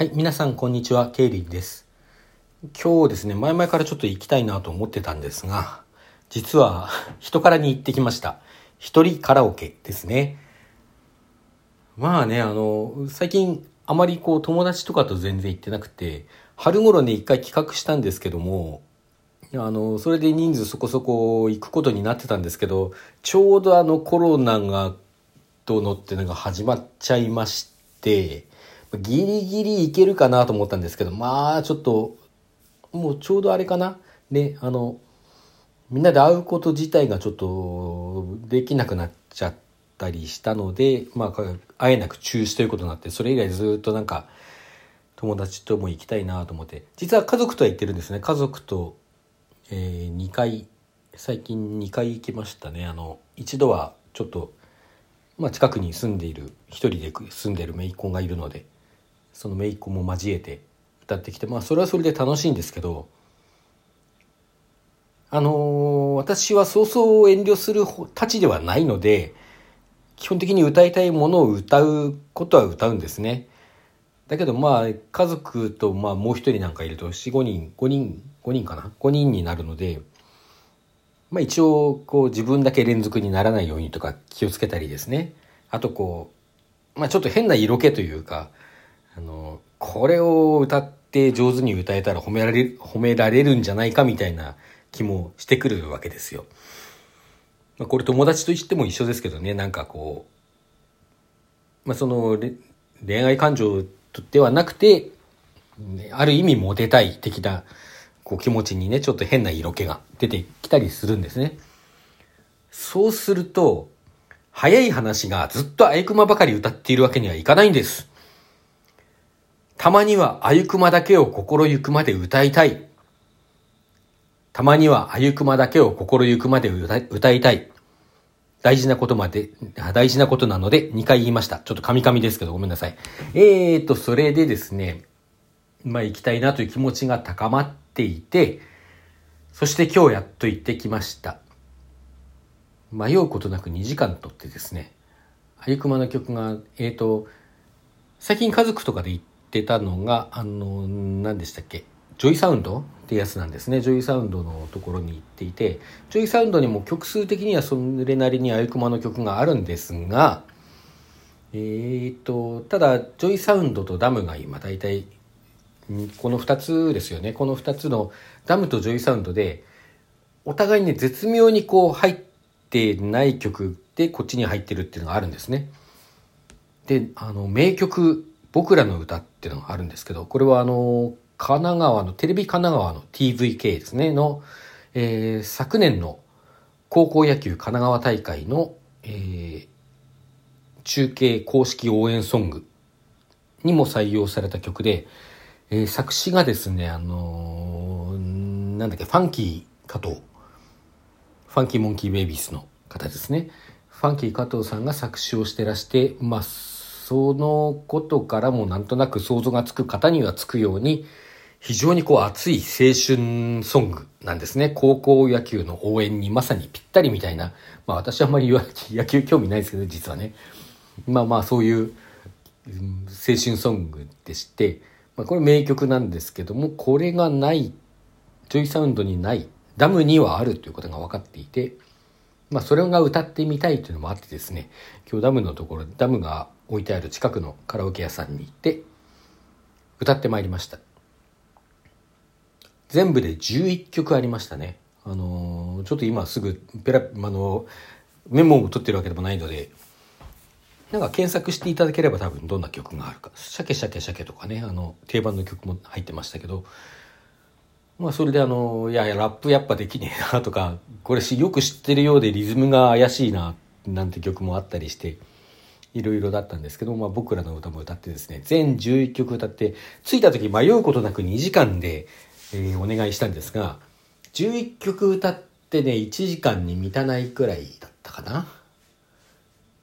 はい、皆さんこんにちは、ケイリーです。今日ですね、前々からちょっと行きたいなと思ってたんですが、実は 人からに行ってきました。一人カラオケですね。まあね、あの、最近あまりこう友達とかと全然行ってなくて、春頃ね、一回企画したんですけども、あの、それで人数そこそこ行くことになってたんですけど、ちょうどあのコロナが、どうのっていうのが始まっちゃいまして、ギリギリいけるかなと思ったんですけど、まあちょっと、もうちょうどあれかな？ね、あの、みんなで会うこと自体がちょっとできなくなっちゃったりしたので、まあ会えなく中止ということになって、それ以来ずっとなんか友達とも行きたいなと思って、実は家族とは行ってるんですね。家族と、えー、2回、最近2回行きましたね。あの、一度はちょっと、まあ近くに住んでいる、一人で住んでいる姪っ子がいるので、その姪っ子も交えて歌ってきてまあそれはそれで楽しいんですけどあのー私はそうそう遠慮するたちではないので基本的に歌いたいものを歌うことは歌うんですね。だけどまあ家族とまあもう一人なんかいると45人5人5人かな？5人になるのでまあ一応こう自分だけ連続にならないようにとか気をつけたりですね。あとこうまあちょっと変な色気というか、これを歌って上手に歌えたら褒められる、褒められるんじゃないかみたいな気もしてくるわけですよ。まあ、これ友達と言っても一緒ですけどね、なんかこう、まあその恋愛感情ではなくて、ある意味モテたい的なこう気持ちにね、ちょっと変な色気が出てきたりするんですね。そうすると、早い話がずっとあゆくまばかり歌っているわけにはいかないんです。たまにはあゆくまだけを心ゆくまで歌いたい。たまにはあゆくまだけを心ゆくまで歌いたい。大事なことまで、大事なことなので2回言いました。ちょっとカミカミですけどごめんなさい。えーと、それでですね、まあ行きたいなという気持ちが高まっていて、そして今日やっと行ってきました。迷うことなく2時間とってですね、あゆくまの曲が、えーと、最近家族とかで行って、ってたのが、あの、何でしたっけ？ JOYSOUND ってやつなんですね。 JOYSOUND のところに行っていて、 JOYSOUND にも曲数的にはそれなりにあゆくまの曲があるんですが、えーと、ただ、 JOYSOUND とダムが今大体、この2つですよね。この2つのダムと JOYSOUND で、お互いに、絶妙にこう入ってない曲でこっちに入ってるっていうのがあるんですね。で、あの、名曲、僕らの歌っていうのがあるんですけど、これはあの、神奈川の、テレビ神奈川の TVK ですね、の、えー、昨年の高校野球神奈川大会の、えー、中継公式応援ソングにも採用された曲で、えー、作詞がですね、あのー、なんだっけ、ファンキー加藤。ファンキーモンキーベイビースの方ですね。ファンキー加藤さんが作詞をしてらして、まあ、そのことからもなんとなく想像がつく方にはつくように、非常にこう熱い青春ソングなんですね。高校野球の応援にまさにぴったりみたいな。まあ私はあんまり野球興味ないですけど、実はね。まあまあそういう青春ソングでして、まあこれ名曲なんですけども、これがない、 JOYSOUND にない、ダムにはあるということが分かっていて、まあそれが歌ってみたいというのもあってですね、今日ダムのところ、ダムが置いてある近くのカラオケ屋さんに行って歌ってまいりました。全部で11曲ありましたね。あのー、ちょっと今すぐペラあのメモを取ってるわけでもないのでなんか検索していただければ多分どんな曲があるか「シャケシャケシャケ」とかねあの定番の曲も入ってましたけどまあそれであのいやいやラップやっぱできねえなとかこれよく知ってるようでリズムが怪しいななんて曲もあったりしていろいろだったんですけど、まあ、僕らの歌も歌ってですね、全11曲歌って、着いた時迷うことなく2時間で、えー、お願いしたんですが、11曲歌ってね、1時間に満たないくらいだったかな。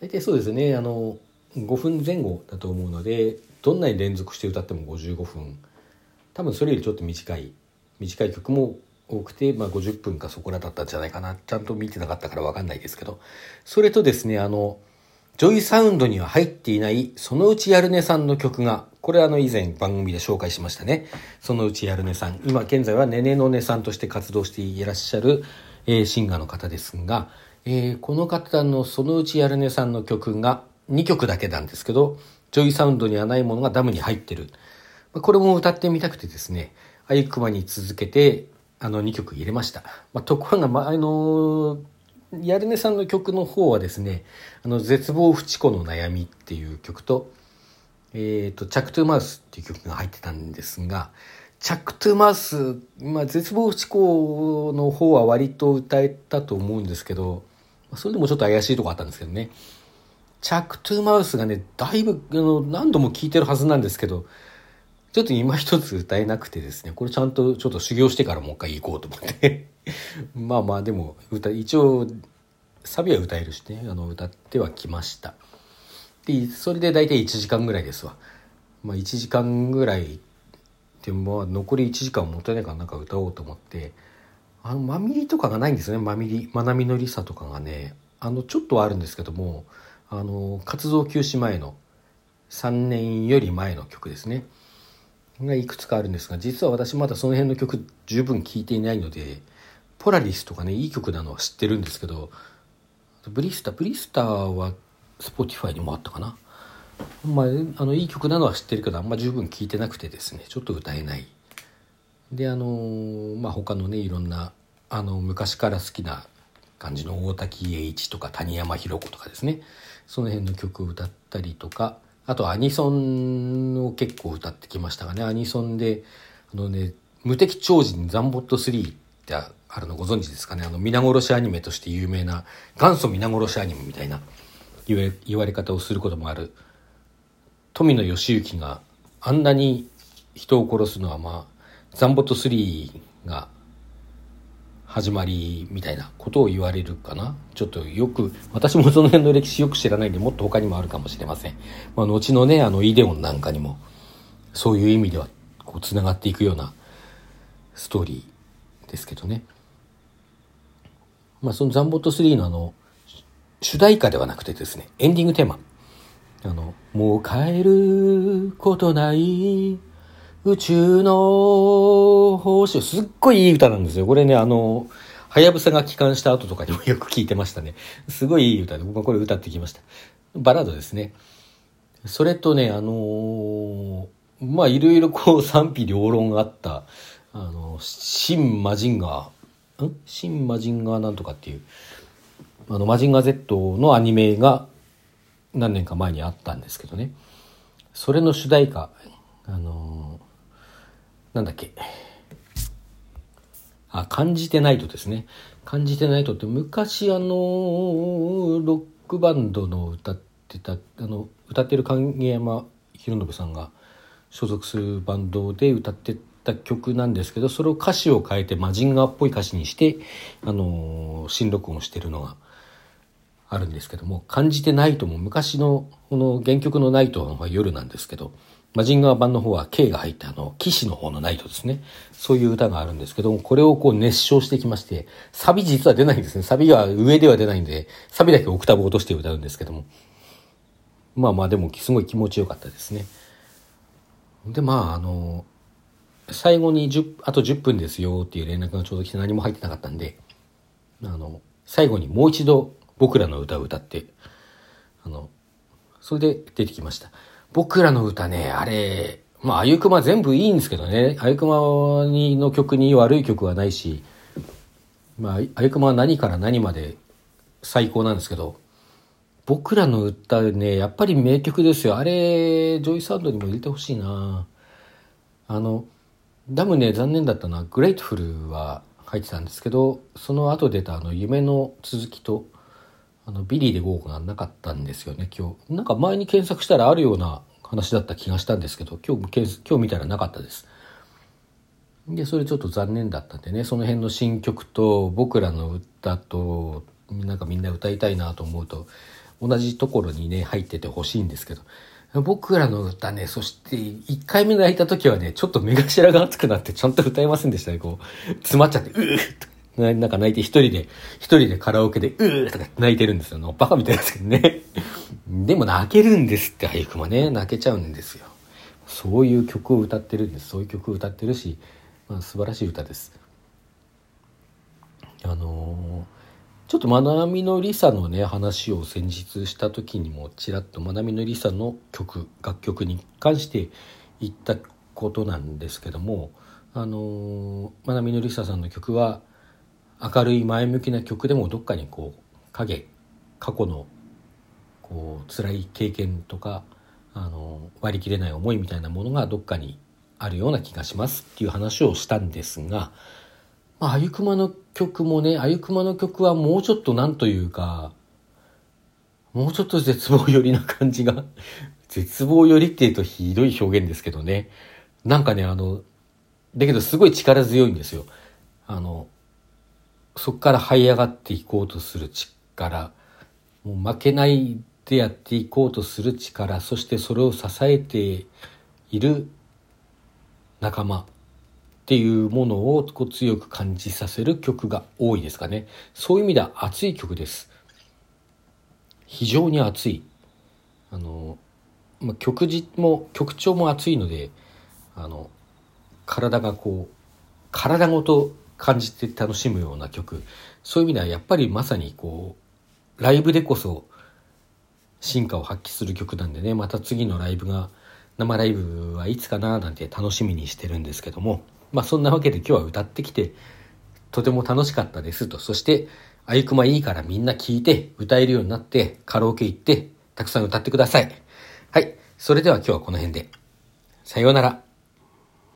大体そうですね、あの、5分前後だと思うので、どんなに連続して歌っても55分。多分それよりちょっと短い、短い曲も多くて、まあ50分かそこらだったんじゃないかな。ちゃんと見てなかったからわかんないですけど。それとですね、あの、JOYSOUND には入っていないそのうちやるねさんの曲が、これあの以前番組で紹介しましたね。そのうちやるねさん。今現在はねねのねさんとして活動していらっしゃる、えー、シンガーの方ですが、えー、この方のそのうちやるねさんの曲が2曲だけなんですけど、 JOYSOUND にはないものがダムに入ってる。これも歌ってみたくてですね、あゆくまに続けて、あの2曲入れました。まあ、ところが、まあ、あのやるねさんの曲の方はですね、あの、絶望フチコの悩みっていう曲と、えっ、ー、と、チャックトゥーマウスっていう曲が入ってたんですが、チャックトゥーマウス、まあ、絶望フチコの方は割と歌えたと思うんですけど、それでもちょっと怪しいとこあったんですけどね。チャックトゥーマウスがね、だいぶ、あの、何度も聴いてるはずなんですけど、ちょっと今一つ歌えなくてですね、これちゃんとちょっと修行してからもう一回行こうと思って まあまあでも歌、一応、サビは歌えるしね、あの、歌ってはきました。で、それで大体1時間ぐらいですわ。まあ1時間ぐらいでも残り1時間もったいないからなんか歌おうと思って、あの、マミリとかがないんですね、マミリ。まなみのりさとかがね、あの、ちょっとはあるんですけども、あの、活動休止前の3年より前の曲ですね。がいくつかあるんですが、実は私まだその辺の曲十分聴いていないので、ポラリスとかね、いい曲なのは知ってるんですけど、ブリスター、ブリスターは Spotify にもあったかな。まあ、あの、いい曲なのは知ってるけど、あんま十分聴いてなくてですね、ちょっと歌えない。で、あの、まあ他のね、いろんな、あの、昔から好きな感じの大滝詠一とか谷山浩子とかですね、その辺の曲を歌ったりとか、あとアニソンを結構歌ってきましたがね、アニソンで、あのね、無敵超人ザンボット3ってあるのご存知ですかね。あの皆殺しアニメとして有名な元祖皆殺しアニメみたいな言われ方をすることもある富野義行があんなに人を殺すのはまあザンボット3が始まりみたいなことを言われるかな。ちょっとよく私もその辺の歴史よく知らないんでもっと他にもあるかもしれません、まあ、後のねあのイデオンなんかにもそういう意味ではこうつながっていくようなストーリーですけどね。まあそのザンボット3のあの主題歌ではなくてですねエンディングテーマ。あのもう帰ることない宇宙の星すっごいいい歌なんですよ。これね、あの、はやぶさが帰還した後とかにも よく聞いてましたね。すごいいい歌で、僕はこれ歌ってきました。バラードですね。それとね、あのー、まあ、いろいろこう賛否両論があった、あの、新マジンガー、ん？新マジンガーなんとかっていう、あの、マジンガー Z のアニメが何年か前にあったんですけどね。それの主題歌、あのなんだっけ。あ、感じてないとですね。感じてないとって昔あの、ロックバンドの歌ってた、あの、歌ってる影山博信さんが所属するバンドで歌ってた曲なんですけど、それを歌詞を変えてマジンガーっぽい歌詞にして、あの、新録音してるのがあるんですけども、感じてないとも昔の、この原曲のナイトは夜なんですけど、マジンガー版の方は K が入ったあの、騎士の方のナイトですね。そういう歌があるんですけども、これをこう熱唱してきまして、サビ実は出ないんですね。サビが上では出ないんで、サビだけオクタブ落として歌うんですけども。まあまあでも、すごい気持ちよかったですね。で、まああの、最後に10、あと10分ですよっていう連絡がちょうど来て何も入ってなかったんで、あの、最後にもう一度僕らの歌を歌って、あの、それで出てきました。僕らの歌ね、あれ、まあ、あゆくま全部いいんですけどね、あゆくまにの曲に悪い曲はないし、まあ、あゆくまは何から何まで最高なんですけど、僕らの歌ね、やっぱり名曲ですよ。あれ、 JOYSOUND にも入れてほしいなあの、ダムね、残念だったのは、グレイトフルは入ってたんですけど、その後出たあの、夢の続きと、あの、ビリーで5億がなかったんですよね、今日。なんか前に検索したらあるような話だった気がしたんですけど、今日、今日見たらなかったです。で、それちょっと残念だったんでね、その辺の新曲と僕らの歌と、なんかみんな歌いたいなと思うと、同じところにね、入っててほしいんですけど、僕らの歌ね、そして1回目泣いた時はね、ちょっと目頭が熱くなってちゃんと歌えませんでしたね、こう、詰まっちゃって、うーっとなんか泣いて一人で、一人でカラオケで、うーとか泣いてるんですよ。バカみたいですけどね。でも泣けるんですってあゆくまね泣けちゃうんですよそういう曲を歌ってるんですそういう曲を歌ってるし、まあ、素晴らしい歌ですあのー、ちょっとまなみのりさのね話を先日した時にもちらっとまなみのりさの曲楽曲に関して言ったことなんですけどもあのー、まなみのりささんの曲は明るい前向きな曲でもどっかにこう影過去のこう辛い経験とかあの割り切れない思いみたいなものがどっかにあるような気がしますっていう話をしたんですが、まあ、あゆくまの曲もねあゆくまの曲はもうちょっとなんというかもうちょっと絶望寄りな感じが 絶望寄りっていうとひどい表現ですけどね。なんかねあのだけどすごい力強いんですよ。あのそこから這い上がっていこうとする力もう負けないでやっていこうとする力そしてそれを支えている仲間っていうものをこう強く感じさせる曲が多いですかね。そういう意味では熱い曲です。非常に熱い。あの、まあ、曲字も曲調も熱いのであの体がこう体ごと感じて楽しむような曲。そういう意味ではやっぱりまさにこうライブでこそ進化を発揮する曲なんでね。また次のライブが生ライブはいつかななんて楽しみにしてるんですけども。まあそんなわけで今日は歌ってきてとても楽しかったですと。そしてあゆくまいいからみんな聴いて歌えるようになってカラオケ行ってたくさん歌ってください。はい。それでは今日はこの辺で。さようなら。